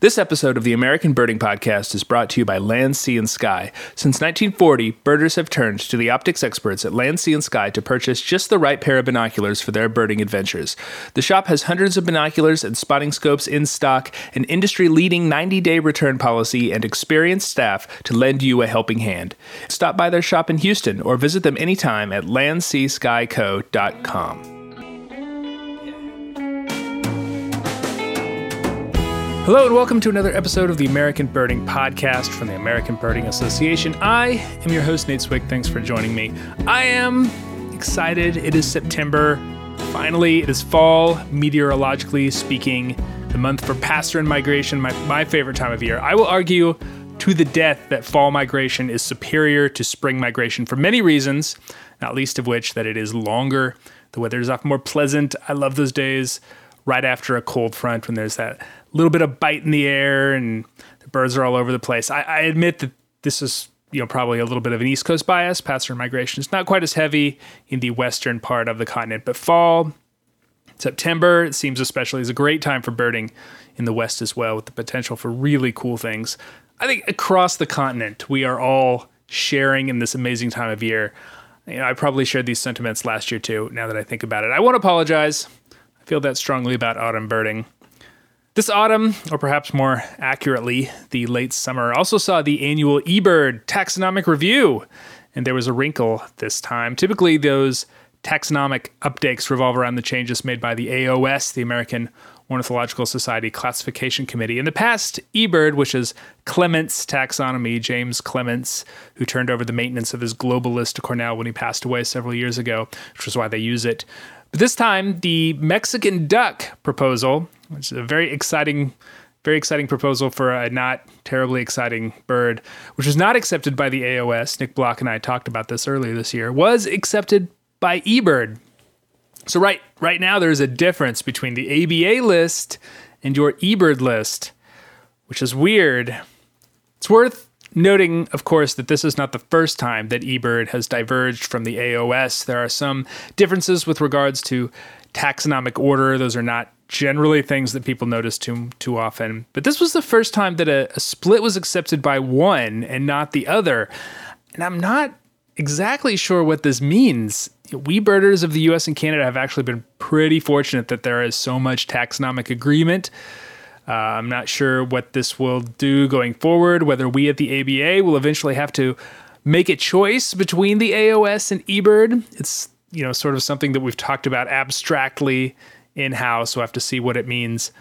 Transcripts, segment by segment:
This episode of the American Birding Podcast is brought to you by Land, Sea, and Sky. Since 1940, birders have turned to the optics experts at Land, Sea, and Sky to purchase just the right pair of binoculars for their birding adventures. The shop has hundreds of binoculars and spotting scopes in stock, an industry leading 90 day return policy, and experienced staff to lend you a helping hand. Stop by their shop in Houston or visit them anytime at landseaskyco.com. Hello and welcome to another episode of the American Birding Podcast from the American Birding Association. I am your host, Nate Swick. Thanks for joining me. I am excited. It is September. Finally, it is fall, meteorologically speaking, the month for passerine migration, my, my favorite time of year. I will argue to the death that fall migration is superior to spring migration for many reasons, not least of which that it is longer. The weather is often more pleasant. I love those days right after a cold front when there's that little bit of bite in the air and the birds are all over the place. I, I admit that this is you know probably a little bit of an east coast bias. Passerine migration is not quite as heavy in the western part of the continent, but fall, September it seems especially is a great time for birding in the west as well, with the potential for really cool things. I think across the continent we are all sharing in this amazing time of year. You know, I probably shared these sentiments last year too. Now that I think about it, I want to apologize. Feel that strongly about autumn birding. This autumn, or perhaps more accurately, the late summer, also saw the annual eBird taxonomic review. And there was a wrinkle this time. Typically, those taxonomic updates revolve around the changes made by the AOS, the American Ornithological Society Classification Committee. In the past, eBird, which is Clements taxonomy, James Clements, who turned over the maintenance of his global list to Cornell when he passed away several years ago, which is why they use it. But this time, the Mexican duck proposal which is a very exciting, very exciting proposal for a not terribly exciting bird, which was not accepted by the AOS. Nick Block and I talked about this earlier this year. Was accepted by eBird. So right right now there's a difference between the ABA list and your eBird list, which is weird. It's worth noting, of course, that this is not the first time that eBird has diverged from the AOS. There are some differences with regards to taxonomic order. Those are not generally things that people notice too too often. But this was the first time that a, a split was accepted by one and not the other. And I'm not exactly sure what this means. We birders of the US and Canada have actually been pretty fortunate that there is so much taxonomic agreement. Uh, I'm not sure what this will do going forward, whether we at the ABA will eventually have to make a choice between the AOS and eBird. It's you know sort of something that we've talked about abstractly in house. We'll have to see what it means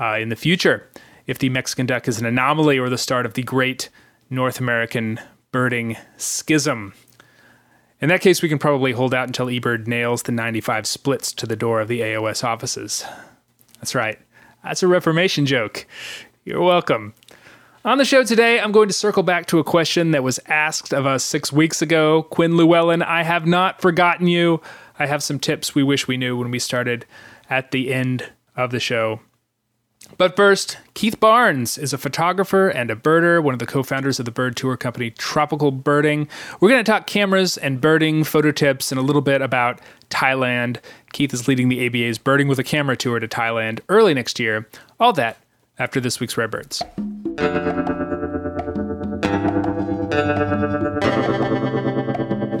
uh, in the future. If the Mexican duck is an anomaly or the start of the great North American birding schism. In that case, we can probably hold out until eBird nails the 95 splits to the door of the AOS offices. That's right. That's a Reformation joke. You're welcome. On the show today, I'm going to circle back to a question that was asked of us six weeks ago. Quinn Llewellyn, I have not forgotten you. I have some tips we wish we knew when we started at the end of the show. But first, Keith Barnes is a photographer and a birder, one of the co founders of the bird tour company Tropical Birding. We're going to talk cameras and birding, photo tips, and a little bit about Thailand. Keith is leading the ABA's Birding with a Camera tour to Thailand early next year. All that after this week's Rare Birds.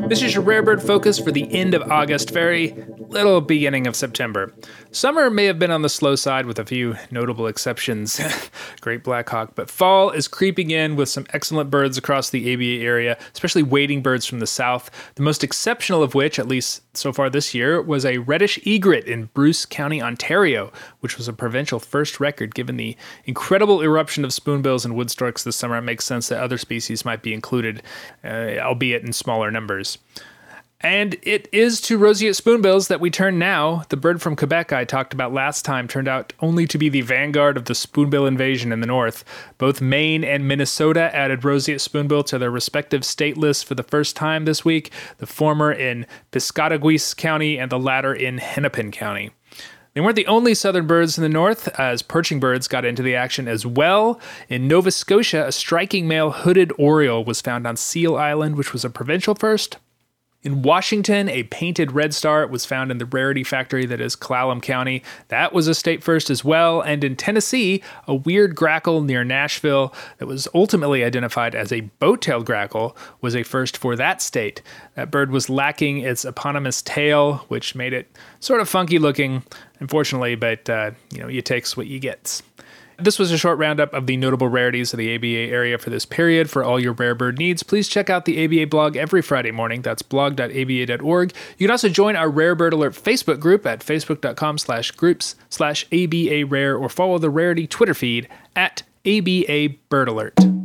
This is your Rare Bird focus for the end of August, very little beginning of September. Summer may have been on the slow side with a few notable exceptions, Great Black Hawk, but fall is creeping in with some excellent birds across the ABA area, especially wading birds from the south. The most exceptional of which, at least so far this year, was a reddish egret in Bruce County, Ontario, which was a provincial first record given the incredible eruption of spoonbills and wood storks this summer. It makes sense that other species might be included, uh, albeit in smaller numbers. And it is to roseate spoonbills that we turn now. The bird from Quebec I talked about last time turned out only to be the vanguard of the spoonbill invasion in the north. Both Maine and Minnesota added roseate spoonbill to their respective state lists for the first time this week, the former in Piscataquis County and the latter in Hennepin County. They weren't the only southern birds in the north, as perching birds got into the action as well. In Nova Scotia, a striking male hooded oriole was found on Seal Island, which was a provincial first. In Washington, a painted redstart was found in the rarity factory that is Clallam County. That was a state first as well. And in Tennessee, a weird grackle near Nashville that was ultimately identified as a boat tailed grackle was a first for that state. That bird was lacking its eponymous tail, which made it sort of funky looking, unfortunately, but uh, you know, you takes what you gets. This was a short roundup of the notable rarities of the ABA area for this period. For all your rare bird needs, please check out the ABA blog every Friday morning. That's blog.aba.org. You can also join our Rare Bird Alert Facebook group at facebook.com slash groups slash ABA Rare or follow the Rarity Twitter feed at ABA Bird Alert.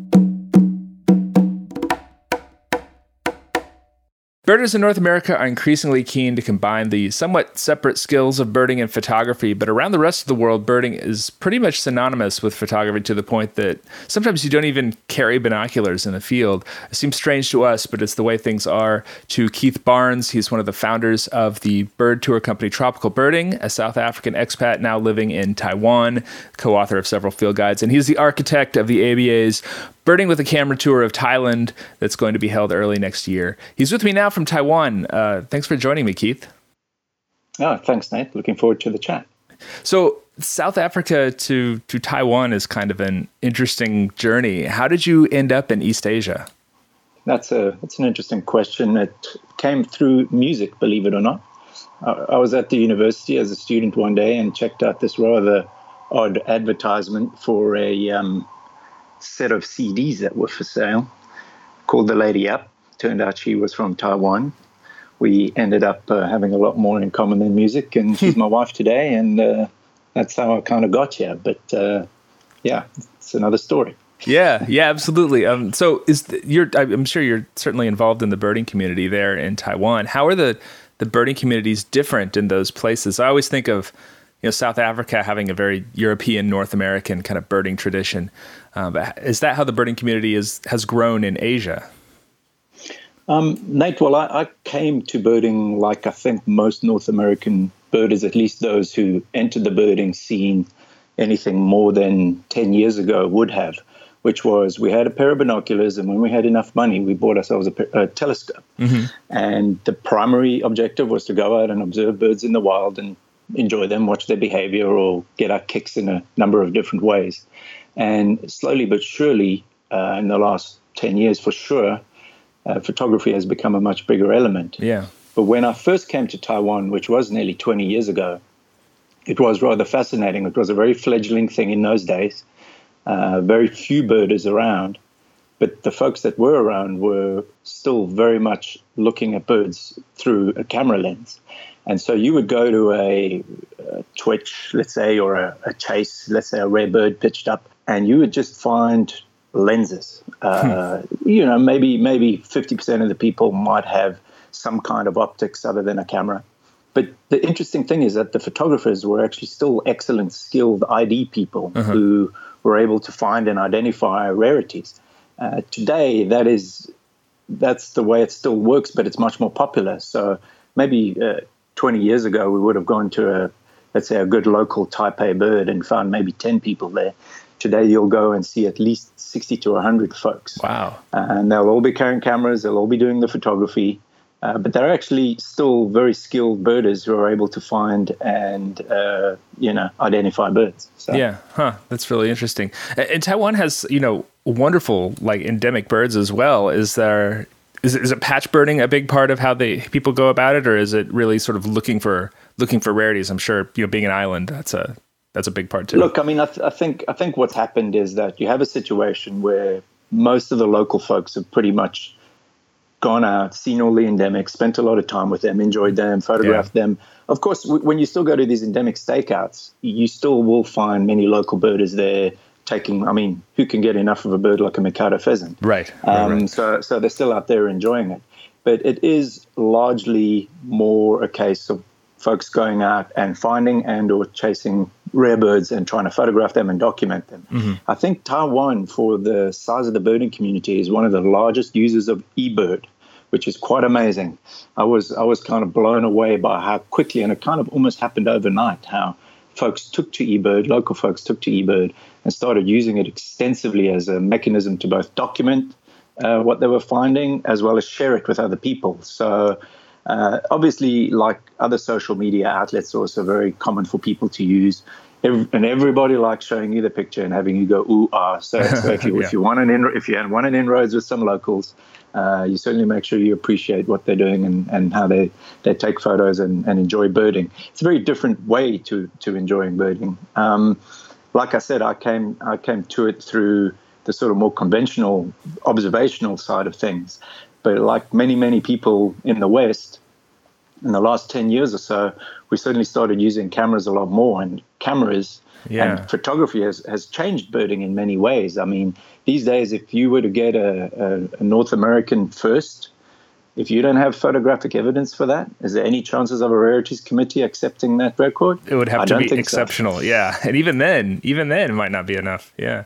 Birders in North America are increasingly keen to combine the somewhat separate skills of birding and photography, but around the rest of the world, birding is pretty much synonymous with photography to the point that sometimes you don't even carry binoculars in the field. It seems strange to us, but it's the way things are. To Keith Barnes, he's one of the founders of the bird tour company Tropical Birding, a South African expat now living in Taiwan, co author of several field guides, and he's the architect of the ABA's Birding with a Camera tour of Thailand that's going to be held early next year. He's with me now from Taiwan. Uh, thanks for joining me, Keith. Oh, thanks, Nate. Looking forward to the chat. So, South Africa to, to Taiwan is kind of an interesting journey. How did you end up in East Asia? That's a that's an interesting question. It came through music, believe it or not. I was at the university as a student one day and checked out this rather odd advertisement for a um, set of CDs that were for sale. Called the lady up. Turned out she was from Taiwan. We ended up uh, having a lot more in common than music, and she's my wife today, and uh, that's how I kind of got here. But uh, yeah, it's another story. Yeah, yeah, absolutely. Um, so is the, you're? I'm sure you're certainly involved in the birding community there in Taiwan. How are the the birding communities different in those places? I always think of you know South Africa having a very European North American kind of birding tradition. Um, is that how the birding community is has grown in Asia? Um, Nate, well, I, I, came to birding like I think most North American birders, at least those who entered the birding scene anything more than 10 years ago, would have, which was we had a pair of binoculars, and when we had enough money, we bought ourselves a, a telescope. Mm-hmm. And the primary objective was to go out and observe birds in the wild and enjoy them, watch their behavior, or get our kicks in a number of different ways. And slowly but surely, uh, in the last 10 years for sure, uh, photography has become a much bigger element. Yeah. But when I first came to Taiwan, which was nearly 20 years ago, it was rather fascinating. It was a very fledgling thing in those days, uh, very few birders around. But the folks that were around were still very much looking at birds through a camera lens. And so you would go to a, a twitch, let's say, or a, a, chase, let's say a rare bird pitched up, and you would just find lenses. Uh, hmm. You know, maybe maybe fifty percent of the people might have some kind of optics other than a camera. But the interesting thing is that the photographers were actually still excellent, skilled ID people uh-huh. who were able to find and identify rarities. Uh, today, that is that's the way it still works, but it's much more popular. So maybe uh, 20 years ago, we would have gone to a, let's say, a good local Taipei bird and found maybe 10 people there. Today, you'll go and see at least 60 to 100 folks. Wow. and they'll all be carrying cameras, they'll all be doing the photography. Uh, but they're actually still very skilled birders who are able to find and uh, you know identify birds. So. Yeah, huh? That's really interesting. And Taiwan has you know wonderful like endemic birds as well. Is there is is it patch birding a big part of how they people go about it, or is it really sort of looking for looking for rarities? I'm sure you know being an island that's a that's a big part too. Look, I mean, I, th- I think I think what's happened is that you have a situation where most of the local folks have pretty much gone out, seen all the endemics, spent a lot of time with them, enjoyed them, photographed yeah. them. Of course, w- when you still go to these endemic stakeouts, you still will find many local birders there taking. I mean, who can get enough of a bird like a Mikado pheasant? Right. Um, right, So, so they're still out there enjoying it, but it is largely more a case of folks going out and finding and or chasing rare birds and trying to photograph them and document them. Mm-hmm. I think Taiwan, for the size of the birding community, is one of the largest users of eBird, which is quite amazing. I was I was kind of blown away by how quickly, and it kind of almost happened overnight, how folks took to eBird, local folks took to eBird, and started using it extensively as a mechanism to both document uh, what they were finding as well as share it with other people. So, uh, obviously, like other social media outlets, also very common for people to use. Every, and everybody likes showing you the picture and having you go ooh ah. So, so if you yeah. if you want an in, if you want an inroads with some locals, uh, you certainly make sure you appreciate what they're doing and, and how they, they take photos and, and enjoy birding. It's a very different way to to enjoying birding. Um, like I said, I came I came to it through the sort of more conventional observational side of things. But like many many people in the West, in the last ten years or so, we certainly started using cameras a lot more, and cameras yeah. And photography has, has changed birding in many ways. I mean, these days, if you were to get a, a, a North American first, if you don't have photographic evidence for that, is there any chances of a rarities committee accepting that record? It would have I to be exceptional, so. yeah. And even then, even then, it might not be enough. Yeah.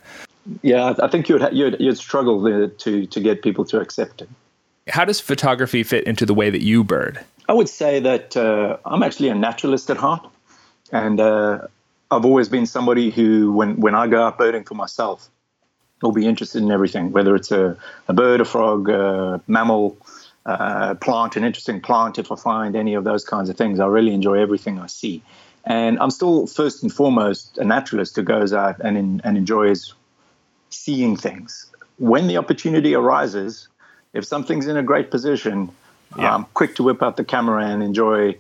Yeah, I think you'd you'd, you'd struggle to to get people to accept it. How does photography fit into the way that you bird? I would say that uh, I'm actually a naturalist at heart, and uh, I've always been somebody who, when, when I go out birding for myself, will be interested in everything, whether it's a, a bird, a frog, a mammal, a plant, an interesting plant. If I find any of those kinds of things, I really enjoy everything I see. And I'm still first and foremost a naturalist who goes out and, in, and enjoys seeing things. When the opportunity arises, if something's in a great position, yeah. I'm quick to whip out the camera and enjoy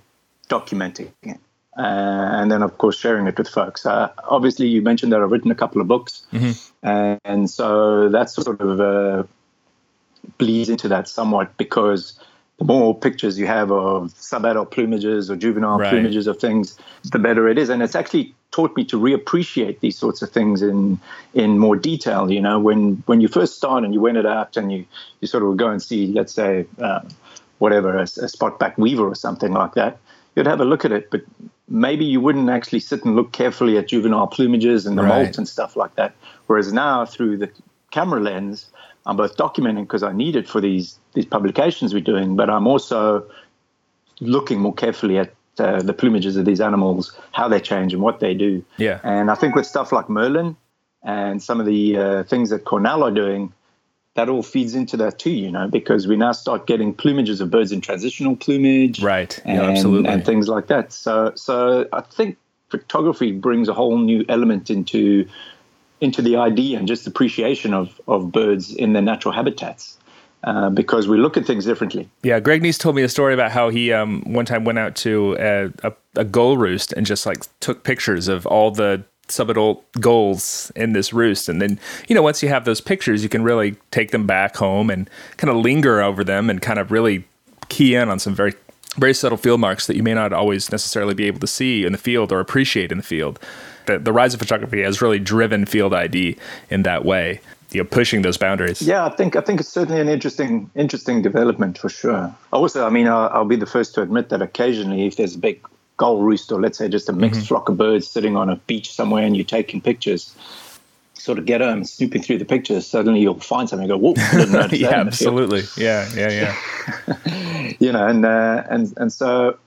documenting it. Uh, and then of course sharing it with folks. Uh, obviously, you mentioned that I've written a couple of books, mm-hmm. and so that sort of uh, bleeds into that somewhat because the more pictures you have of subadult plumages or juvenile right. plumages of things, the better it is. And it's actually taught me to reappreciate these sorts of things in in more detail. You know, when when you first start and you went it out and you you sort of go and see, let's say, uh, whatever a, a spot back weaver or something like that you'd have a look at it, but maybe you wouldn't actually sit and look carefully at juvenile plumages and the right. molt and stuff like that. Whereas now, through the camera lens, I'm both documenting because I need it for these these publications we're doing, but I'm also looking more carefully at uh, the plumages of these animals, how they change and what they do. Yeah. And I think with stuff like Merlin and some of the uh, things that Cornell are doing, that all feeds into that too, you know, because we now start getting plumages of birds in transitional plumage, right? And, yeah, absolutely, and things like that. So, so I think photography brings a whole new element into into the idea and just appreciation of of birds in their natural habitats. Uh, because we look at things differently. Yeah, Greg Neise told me a story about how he um, one time went out to a, a, a gull roost and just like took pictures of all the subadult gulls in this roost. And then, you know, once you have those pictures, you can really take them back home and kind of linger over them and kind of really key in on some very, very subtle field marks that you may not always necessarily be able to see in the field or appreciate in the field. The, the rise of photography has really driven field ID in that way. You know, pushing those boundaries. Yeah, I think I think it's certainly an interesting interesting development for sure. Also, I mean, I'll, I'll be the first to admit that occasionally, if there's a big gull roost or let's say just a mixed mm-hmm. flock of birds sitting on a beach somewhere and you're taking pictures sort of get home snooping through the pictures suddenly you'll find something and go whoa yeah absolutely yeah yeah yeah you know and uh, and and so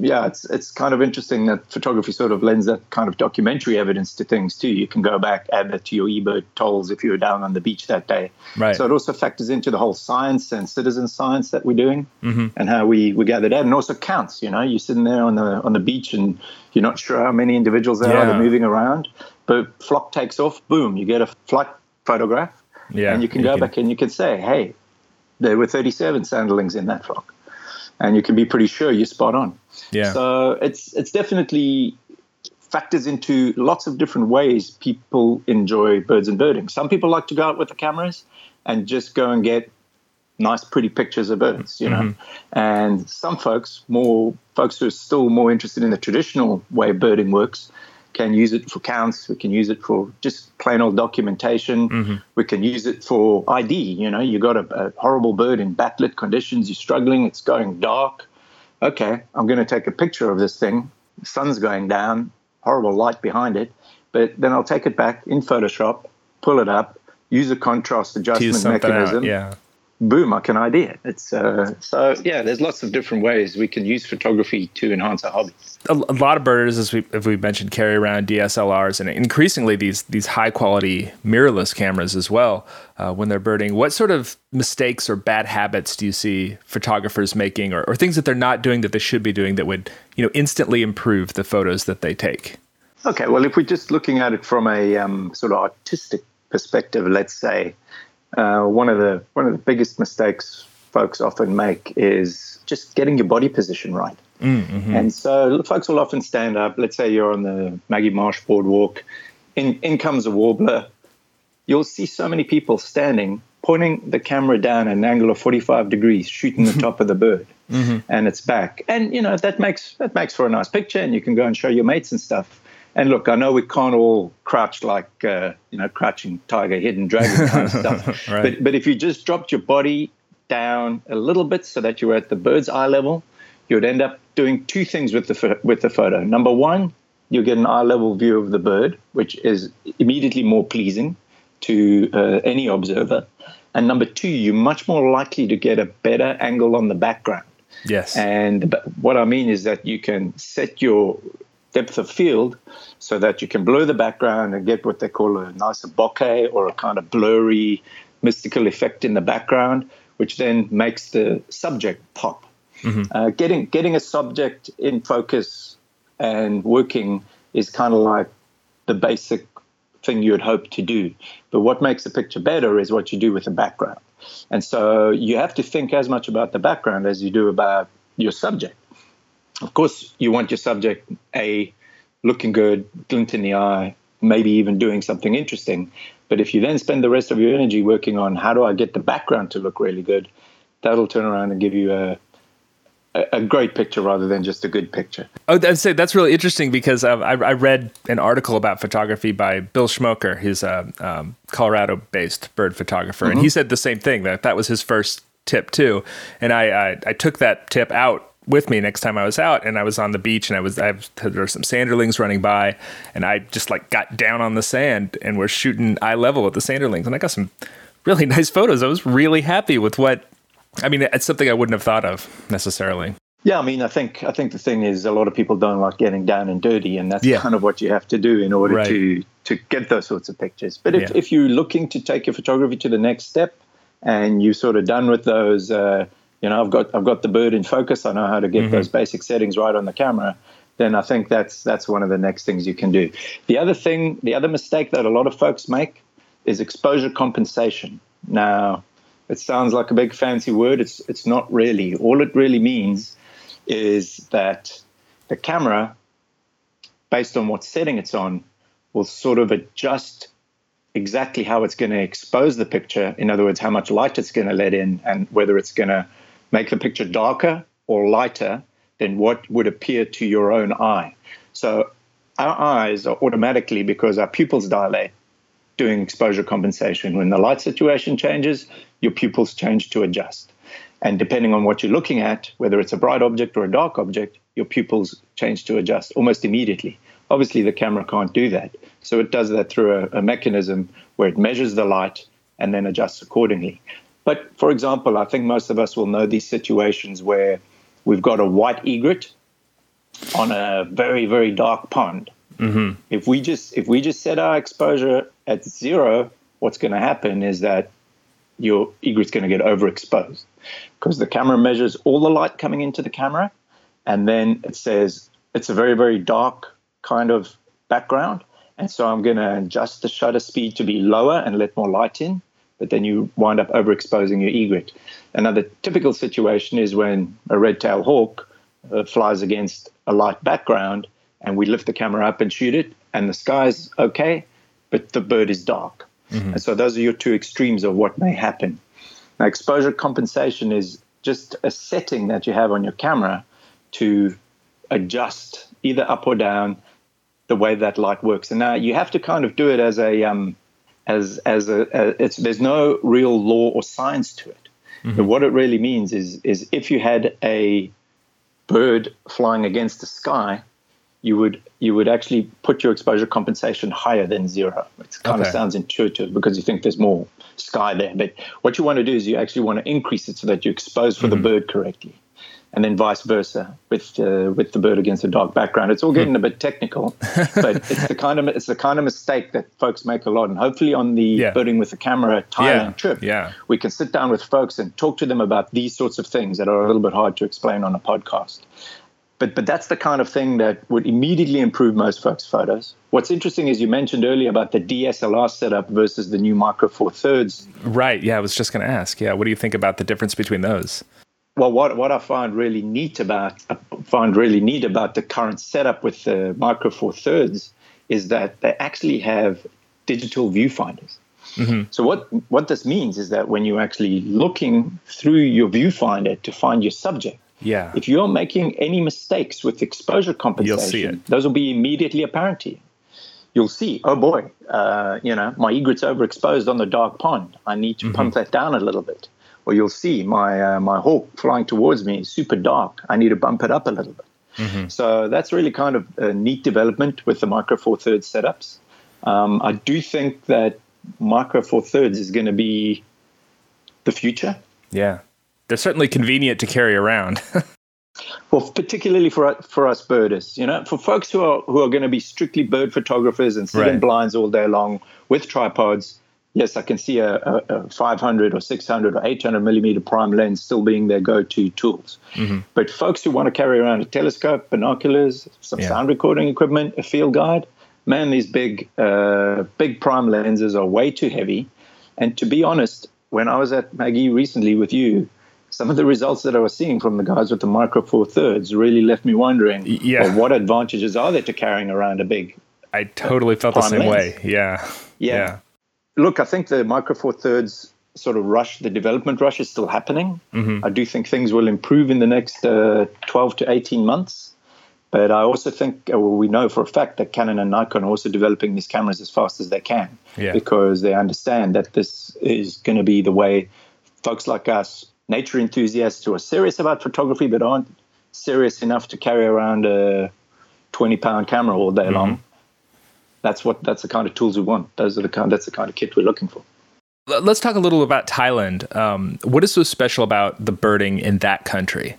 yeah, it's it's kind of interesting that photography sort of lends that kind of documentary evidence to things too. You can go back, add that to your eBird tolls if you were down on the beach that day. Right. So it also factors into the whole science and citizen science that we're doing mm-hmm. and how we, we gather that, and also counts. You know, you're sitting there on the on the beach and you're not sure how many individuals there yeah. are. They're moving around, but flock takes off. Boom, you get a flight photograph. Yeah. And you can you go can... back and you can say, hey, there were 37 sanderlings in that flock and you can be pretty sure you're spot on. Yeah. So it's it's definitely factors into lots of different ways people enjoy birds and birding. Some people like to go out with the cameras and just go and get nice, pretty pictures of birds, you know. Mm-hmm. And some folks, more folks who are still more interested in the traditional way birding works, can use it for counts. We can use it for just plain old documentation. Mm-hmm. We can use it for ID. You know, you got a, a, horrible bird in backlit conditions. You're struggling. It's going dark. Okay, I'm going to take a picture of this thing. The sun's going down. Horrible light behind it. But then I'll take it back in Photoshop, pull it up, use a contrast adjustment mechanism. Out, yeah boom, I can ID it. It's uh, so yeah. There's lots of different ways we can use photography to enhance our hobby. A, a lot of birders, as we as we mentioned, carry around DSLRs and increasingly these these high quality mirrorless cameras as well uh, when they're birding. What sort of mistakes or bad habits do you see photographers making, or, or things that they're not doing that they should be doing that would you know instantly improve the photos that they take? Okay, well, if we're just looking at it from a um, sort of artistic perspective, let's say uh, one of the one of the biggest mistakes folks often make is just getting your body position right. Mm-hmm. And so folks will often stand up. Let's say you're on the Magee Marsh boardwalk. In, in comes a warbler. You'll see so many people standing, pointing the camera down at an angle of 45 degrees, shooting the top of the bird mm-hmm. and its back. And you know that makes that makes for a nice picture, and you can go and show your mates and stuff. And look, I know we can't all crouch like uh, you know crouching tiger, hidden dragon kind of stuff. right. But but if you just dropped your body down a little bit so that you were at the bird's eye level, you would end up doing two things with the with the photo. Number one, you get an eye level view of the bird, which is immediately more pleasing to uh, any observer. And number two, you're much more likely to get a better angle on the background. Yes. And what I mean is that you can set your depth of field so that you can blur the background and get what they call a nice bokeh or a kind of blurry mystical effect in the background, which then makes the subject pop. Mm-hmm. Uh, getting getting a subject in focus and working is kind of like the basic thing you'd hope to do. But what makes a picture better is what you do with the background. And so you have to think as much about the background as you do about your subject. Of course, you want your subject a looking good, glint in the eye, maybe even doing something interesting. But if you then spend the rest of your energy working on how do I get the background to look really good, that'll turn around and give you a a great picture rather than just a good picture. Oh, I'd say that's really interesting because um, I, I, read an article about photography by Bill Schmoker. who's a um, Colorado-based bird photographer, mm-hmm. and he said the same thing that that was his first tip too. And I, I, I took that tip out with me next time I was out and I was on the beach and I was I was, there were some sanderlings running by and I just like got down on the sand and we're shooting eye level with the sanderlings and I got some really nice photos. I was really happy with what I mean it's something I wouldn't have thought of necessarily. Yeah, I mean, I think I think the thing is a lot of people don't like getting down and dirty, and that's yeah. kind of what you have to do in order right. to to get those sorts of pictures. But if, yeah. if you're looking to take your photography to the next step, and you're sort of done with those uh, you know, I've got I've got the bird in focus. I know how to get mm-hmm. those basic settings right on the camera. Then I think that's that's one of the next things you can do. The other thing, the other mistake that a lot of folks make is exposure compensation. Now, it sounds like a big fancy word. It's it's not really. All it really means is that the camera, based on what setting it's on, will sort of adjust exactly how it's going to expose the picture. In other words, how much light it's going to let in, and whether it's going to make the picture darker or lighter than what would appear to your own eye. So our eyes are automatically, because our pupils dilate, doing exposure compensation. When the light situation changes, your pupils change to adjust. And depending on what you're looking at, whether it's a bright object or a dark object, your pupils change to adjust almost immediately. Obviously, the camera can't do that. So it does that through a, a mechanism where it measures the light and then adjusts accordingly. But for example, I think most of us will know these situations where we've got a white egret on a very very dark pond. Mm-hmm. If we just if we just set our exposure at zero, what's going to happen is that your egret's going to get overexposed because the camera measures all the light coming into the camera, and then it says it's a very very dark kind of background, and so I'm going to adjust the shutter speed to be lower and let more light in but then you wind up overexposing your egret. Another typical situation is when a red-tailed hawk uh, flies against a light background and we lift the camera up and shoot it and the sky's okay, but the bird is dark. Mm-hmm. And so those are your two extremes of what may happen. Now, exposure compensation is just a setting that you have on your camera to adjust either up or down the way that light works. And now you have to kind of do it as a um, as as a, a it's there's no real law or science to it. Mm-hmm. But what it really means is is if you had a bird flying against the sky, you would you would actually put your exposure compensation higher than zero. It kind okay. of sounds intuitive because you think there's more sky there. But what you want to do is you actually want to increase it so that you expose for mm-hmm. the bird correctly and then vice versa with uh, with the bird against a dark background. It's all hmm. getting a bit technical, but it's the kind of it's the kind of mistake that folks make a lot. And hopefully, on the yeah. birding with the camera Thailand yeah. trip, yeah. we can sit down with folks and talk to them about these sorts of things that are a little bit hard to explain on a podcast. But but that's the kind of thing that would immediately improve most folks' photos. What's interesting is you mentioned earlier about the DSLR setup versus the new Micro Four Thirds. Right. Yeah, I was just going to ask. Yeah, what do you think about the difference between those? Well, what, what I find really neat about I find really neat about the current setup with the Micro Four Thirds is that they actually have digital viewfinders. Mm-hmm. So what what this means is that when you're actually looking through your viewfinder to find your subject, yeah, if you're making any mistakes with exposure compensation, those will be immediately apparent to you. You'll see, oh boy, uh, you know, my egret's overexposed on the dark pond. I need to mm-hmm. pump that down a little bit or you'll see my uh, my hawk flying towards me is super dark. I need to bump it up a little bit. Mm-hmm. So that's really kind of a neat development with the Micro Four Thirds setups. Um, I do think that Micro Four Thirds is going to be the future. Yeah, they're certainly convenient to carry around. well, particularly for for us birders, you know, for folks who are who are going to be strictly bird photographers and sit right. in blinds all day long with tripods, yes, I can see a, a, a, 500 or 600 or 800 millimeter prime lens still being their go-to tools. Mm-hmm. But folks who want to carry around a telescope, binoculars, some yeah. sound recording equipment, a field guide, man, these big, uh, big prime lenses are way too heavy. And to be honest, when I was at Magee recently with you, some of the results that I was seeing from the guys with the micro four thirds really left me wondering, yeah. well, what advantages are there to carrying around a big? I totally felt the same lens? way. Yeah. yeah. yeah look, I think the Micro Four Thirds sort of rush, the development rush is still happening. Mm-hmm. I do think things will improve in the next uh, 12 to 18 months. But I also think, uh, well, we know for a fact that Canon and Nikon are also developing these cameras as fast as they can yeah. because they understand that this is going to be the way folks like us, nature enthusiasts who are serious about photography but aren't serious enough to carry around a 20 pound camera all day mm-hmm. long, that's what that's the kind of tools we want. Those are the kind that's the kind of kit we're looking for. Let's talk a little about Thailand. Um, what is so special about the birding in that country?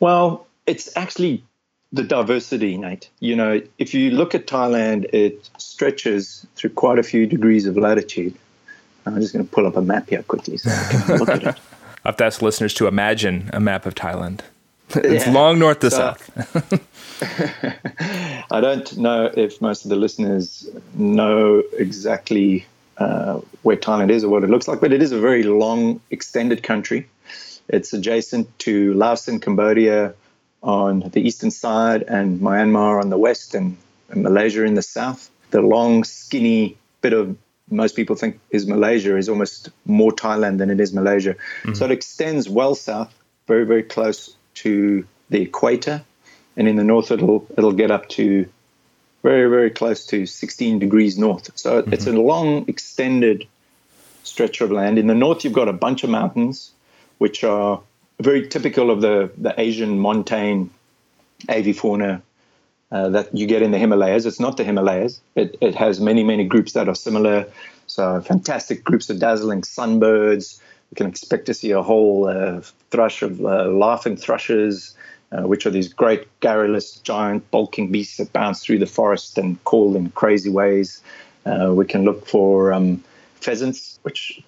Well, it's actually the diversity, Nate. You know, if you look at Thailand, it stretches through quite a few degrees of latitude. I'm just going to pull up a map here quickly so I can look at it. I have to ask listeners to imagine a map of Thailand. It's yeah. long north to so, south. I don't know if most of the listeners know exactly uh, where Thailand is or what it looks like, but it is a very long, extended country. It's adjacent to Laos and Cambodia on the eastern side, and Myanmar on the west, and, and Malaysia in the south. The long, skinny bit of most people think is Malaysia is almost more Thailand than it is Malaysia. Mm-hmm. So it extends well south, very, very close to the equator and in the north it'll it'll get up to very very close to 16 degrees north. So mm-hmm. it's a long extended stretch of land. In the north, you've got a bunch of mountains, which are very typical of the the Asian montane avifauna uh, that you get in the Himalayas. It's not the Himalayas. It, it has many, many groups that are similar. So, fantastic groups of dazzling sunbirds. You can expect to see a whole uh, thrush of uh, laughing thrushes, uh, which are these great garrulous, giant, bulking beasts that bounce through the forest and call in crazy ways. Uh, we can look for um, pheasants, which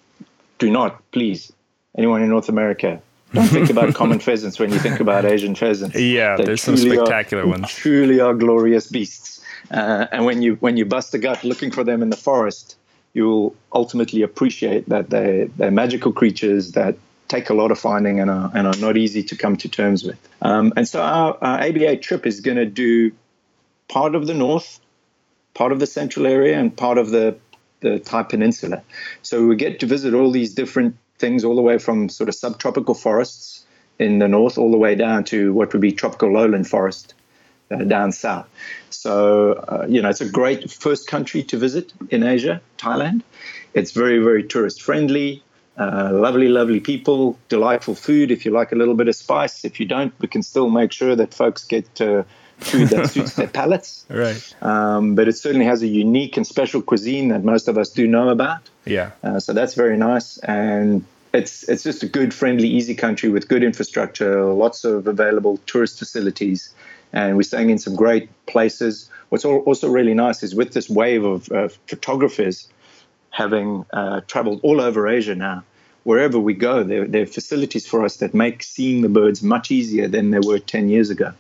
do not, please, anyone in North America, don't think about common pheasants when you think about Asian pheasants. Yeah, they there's some spectacular are, ones. Truly are glorious beasts. Uh, and when you when you bust a gut looking for them in the forest, you'll ultimately appreciate that they they're magical creatures that take a lot of finding and are, and are not easy to come to terms with. Um, and so our, our ABA trip is going to do part of the north, part of the central area, and part of the, the Thai peninsula. So we get to visit all these different things, all the way from sort of subtropical forests in the north, all the way down to what would be tropical lowland forest uh, down south. So, uh, you know, it's a great first country to visit in Asia, Thailand. It's very, very tourist friendly. Uh, lovely, lovely people, delightful food. If you like a little bit of spice, if you don't, we can still make sure that folks get uh, food that suits their palates. Right. Um, but it certainly has a unique and special cuisine that most of us do know about. Yeah. Uh, so that's very nice, and it's it's just a good, friendly, easy country with good infrastructure, lots of available tourist facilities, and we're staying in some great places. What's also really nice is with this wave of uh, photographers having uh, traveled all over Asia now. Wherever we go, there, there are facilities for us that make seeing the birds much easier than they were 10 years ago.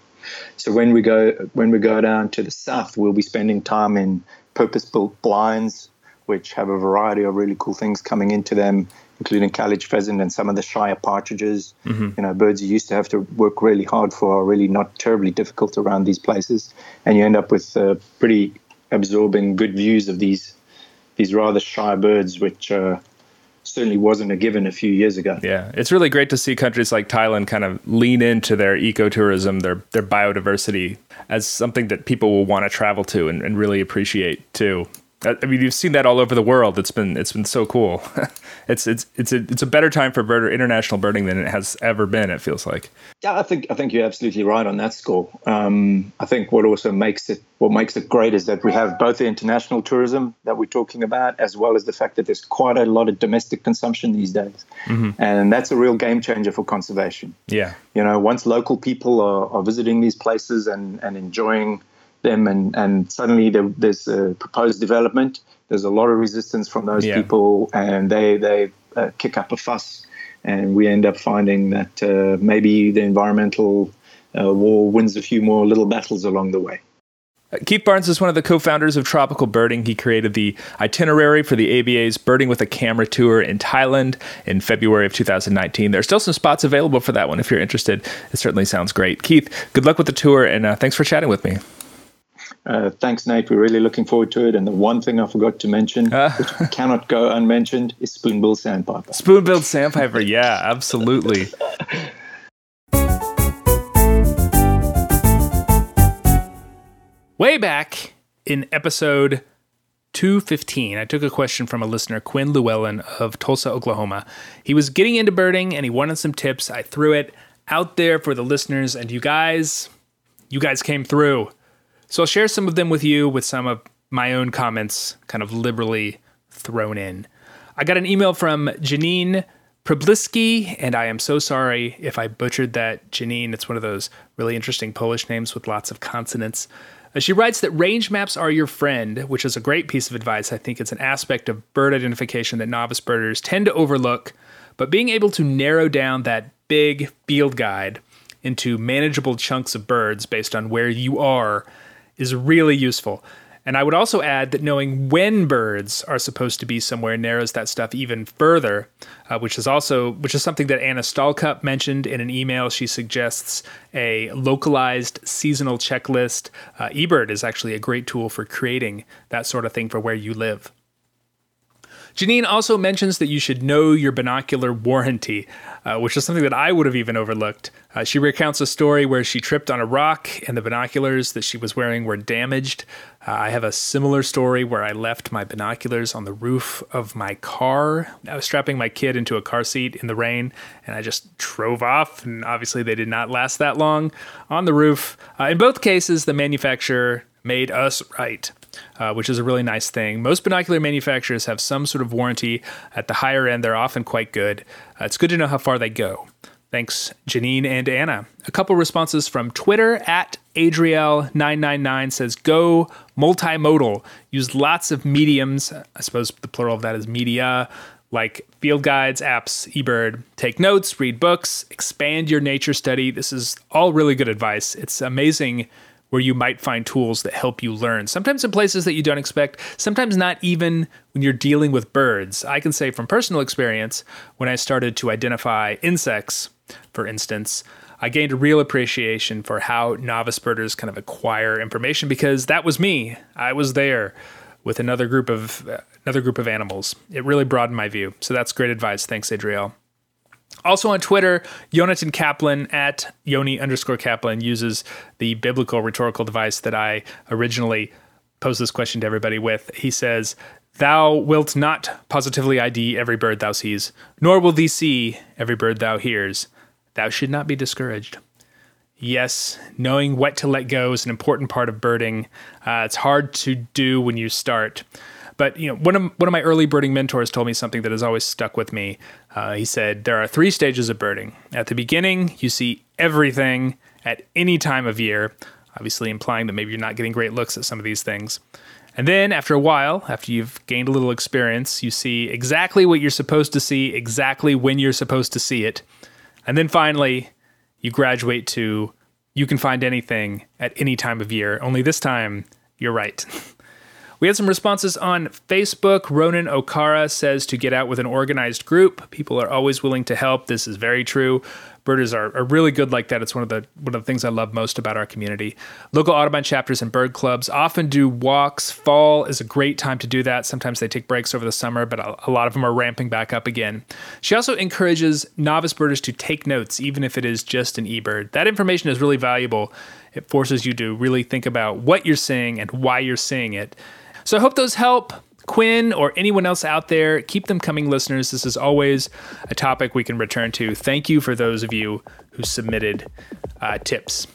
So when we go when we go down to the south, we'll be spending time in purpose-built blinds, which have a variety of really cool things coming into them, including Kalij pheasant and some of the shire partridges. Mm-hmm. You know, birds you used to have to work really hard for are really not terribly difficult around these places, and you end up with uh, pretty absorbing good views of these these rather shy birds, which uh, certainly wasn't a given a few years ago. Yeah, it's really great to see countries like Thailand kind of lean into their ecotourism, their their biodiversity as something that people will want to travel to and, and really appreciate too. I mean, you've seen that all over the world. It's been it's been so cool. it's it's it's a it's a better time for bird international birding than it has ever been. It feels like. Yeah, I think I think you're absolutely right on that score. Um, I think what also makes it what makes it great is that we have both the international tourism that we're talking about, as well as the fact that there's quite a lot of domestic consumption these days, mm-hmm. and that's a real game changer for conservation. Yeah, you know, once local people are, are visiting these places and and enjoying them, and, and suddenly there, there's a proposed development. There's a lot of resistance from those yeah. people, and they they uh, kick up a fuss, and we end up finding that uh, maybe the environmental uh, war wins a few more little battles along the way. Uh, Keith Barnes is one of the co founders of Tropical Birding. He created the itinerary for the ABA's Birding with a Camera tour in Thailand in February of 2019. There are still some spots available for that one if you're interested. It certainly sounds great. Keith, good luck with the tour, and uh, thanks for chatting with me. Uh, thanks, Nate. We're really looking forward to it. And the one thing I forgot to mention, uh. which cannot go unmentioned, is spoonbill sandpiper. Spoonbill sandpiper, yeah, absolutely. Way back in episode 215, I took a question from a listener, Quinn Llewellyn of Tulsa, Oklahoma. He was getting into birding and he wanted some tips. I threw it out there for the listeners, and you guys, you guys came through. So I'll share some of them with you with some of my own comments kind of liberally thrown in. I got an email from Janine Pribliski, and I am so sorry if I butchered that. Janine, it's one of those really interesting Polish names with lots of consonants. Uh, she writes that range maps are your friend, which is a great piece of advice. I think it's an aspect of bird identification that novice birders tend to overlook, but being able to narrow down that big field guide into manageable chunks of birds based on where you are is really useful. And I would also add that knowing when birds are supposed to be somewhere narrows that stuff even further, uh, which is also which is something that Anna Stahlcup mentioned in an email. She suggests a localized seasonal checklist. Uh, eBird is actually a great tool for creating that sort of thing for where you live. Janine also mentions that you should know your binocular warranty, uh, which is something that I would have even overlooked. Uh, she recounts a story where she tripped on a rock and the binoculars that she was wearing were damaged. Uh, I have a similar story where I left my binoculars on the roof of my car. I was strapping my kid into a car seat in the rain and I just drove off, and obviously they did not last that long on the roof. Uh, in both cases, the manufacturer made us right uh, which is a really nice thing. Most binocular manufacturers have some sort of warranty. At the higher end, they're often quite good. Uh, it's good to know how far they go. Thanks, Janine and Anna. A couple responses from Twitter at Adriel999 says, Go multimodal. Use lots of mediums. I suppose the plural of that is media, like field guides, apps, eBird. Take notes, read books, expand your nature study. This is all really good advice. It's amazing where you might find tools that help you learn. Sometimes in places that you don't expect, sometimes not even when you're dealing with birds. I can say from personal experience, when I started to identify insects, for instance, I gained a real appreciation for how novice birders kind of acquire information because that was me. I was there with another group of uh, another group of animals. It really broadened my view. So that's great advice. Thanks, Adriel. Also on Twitter, Jonathan Kaplan at Yoni underscore Kaplan uses the biblical rhetorical device that I originally posed this question to everybody with. He says, Thou wilt not positively ID every bird thou sees, nor will thee see every bird thou hears. Thou should not be discouraged. Yes, knowing what to let go is an important part of birding. Uh, it's hard to do when you start. But you know, one of one of my early birding mentors told me something that has always stuck with me. Uh, he said there are three stages of birding. At the beginning, you see everything at any time of year, obviously implying that maybe you're not getting great looks at some of these things. And then after a while, after you've gained a little experience, you see exactly what you're supposed to see, exactly when you're supposed to see it. And then finally, you graduate to you can find anything at any time of year, only this time you're right. We had some responses on Facebook. Ronan Okara says to get out with an organized group. People are always willing to help. This is very true. Birders are, are really good like that. It's one of the one of the things I love most about our community. Local Audubon chapters and bird clubs often do walks. Fall is a great time to do that. Sometimes they take breaks over the summer, but a, a lot of them are ramping back up again. She also encourages novice birders to take notes, even if it is just an eBird. That information is really valuable. It forces you to really think about what you're seeing and why you're seeing it. So I hope those help. Quinn or anyone else out there, keep them coming, listeners. This is always a topic we can return to. Thank you for those of you who submitted uh, tips.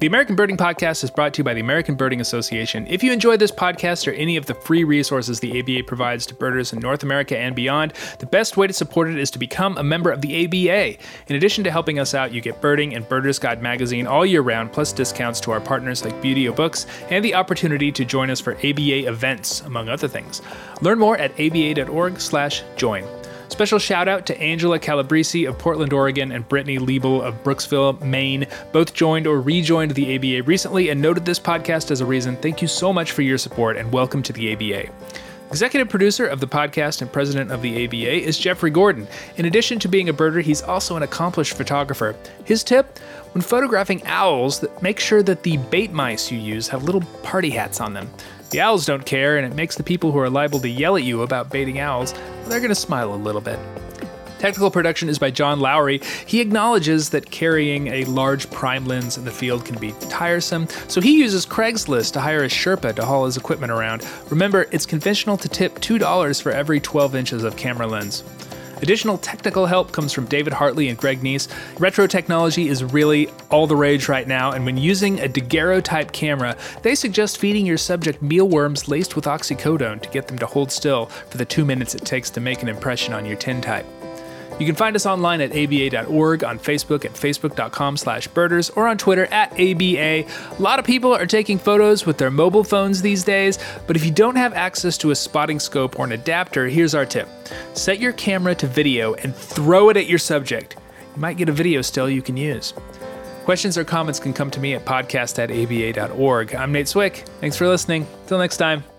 The American Birding Podcast is brought to you by the American Birding Association. If you enjoy this podcast or any of the free resources the ABA provides to birders in North America and beyond, the best way to support it is to become a member of the ABA. In addition to helping us out, you get Birding and Birders Guide magazine all year round, plus discounts to our partners like Buteo Books, and the opportunity to join us for ABA events, among other things. Learn more at aba.org/join. Special shout out to Angela Calabrese of Portland, Oregon, and Brittany Liebel of Brooksville, Maine. Both joined or rejoined the ABA recently and noted this podcast as a reason. Thank you so much for your support and welcome to the ABA. Executive producer of the podcast and president of the ABA is Jeffrey Gordon. In addition to being a birder, he's also an accomplished photographer. His tip when photographing owls, make sure that the bait mice you use have little party hats on them. The owls don't care, and it makes the people who are liable to yell at you about baiting owls, well, they're going to smile a little bit. Technical production is by John Lowry. He acknowledges that carrying a large prime lens in the field can be tiresome, so he uses Craigslist to hire a Sherpa to haul his equipment around. Remember, it's conventional to tip $2 for every 12 inches of camera lens. Additional technical help comes from David Hartley and Greg Neise. Retro technology is really all the rage right now, and when using a daguerreotype camera, they suggest feeding your subject mealworms laced with oxycodone to get them to hold still for the two minutes it takes to make an impression on your tintype. You can find us online at aba.org, on Facebook at facebook.com slash birders, or on Twitter at ABA. A lot of people are taking photos with their mobile phones these days, but if you don't have access to a spotting scope or an adapter, here's our tip. Set your camera to video and throw it at your subject. You might get a video still you can use. Questions or comments can come to me at podcast at aba.org. I'm Nate Swick. Thanks for listening. Till next time.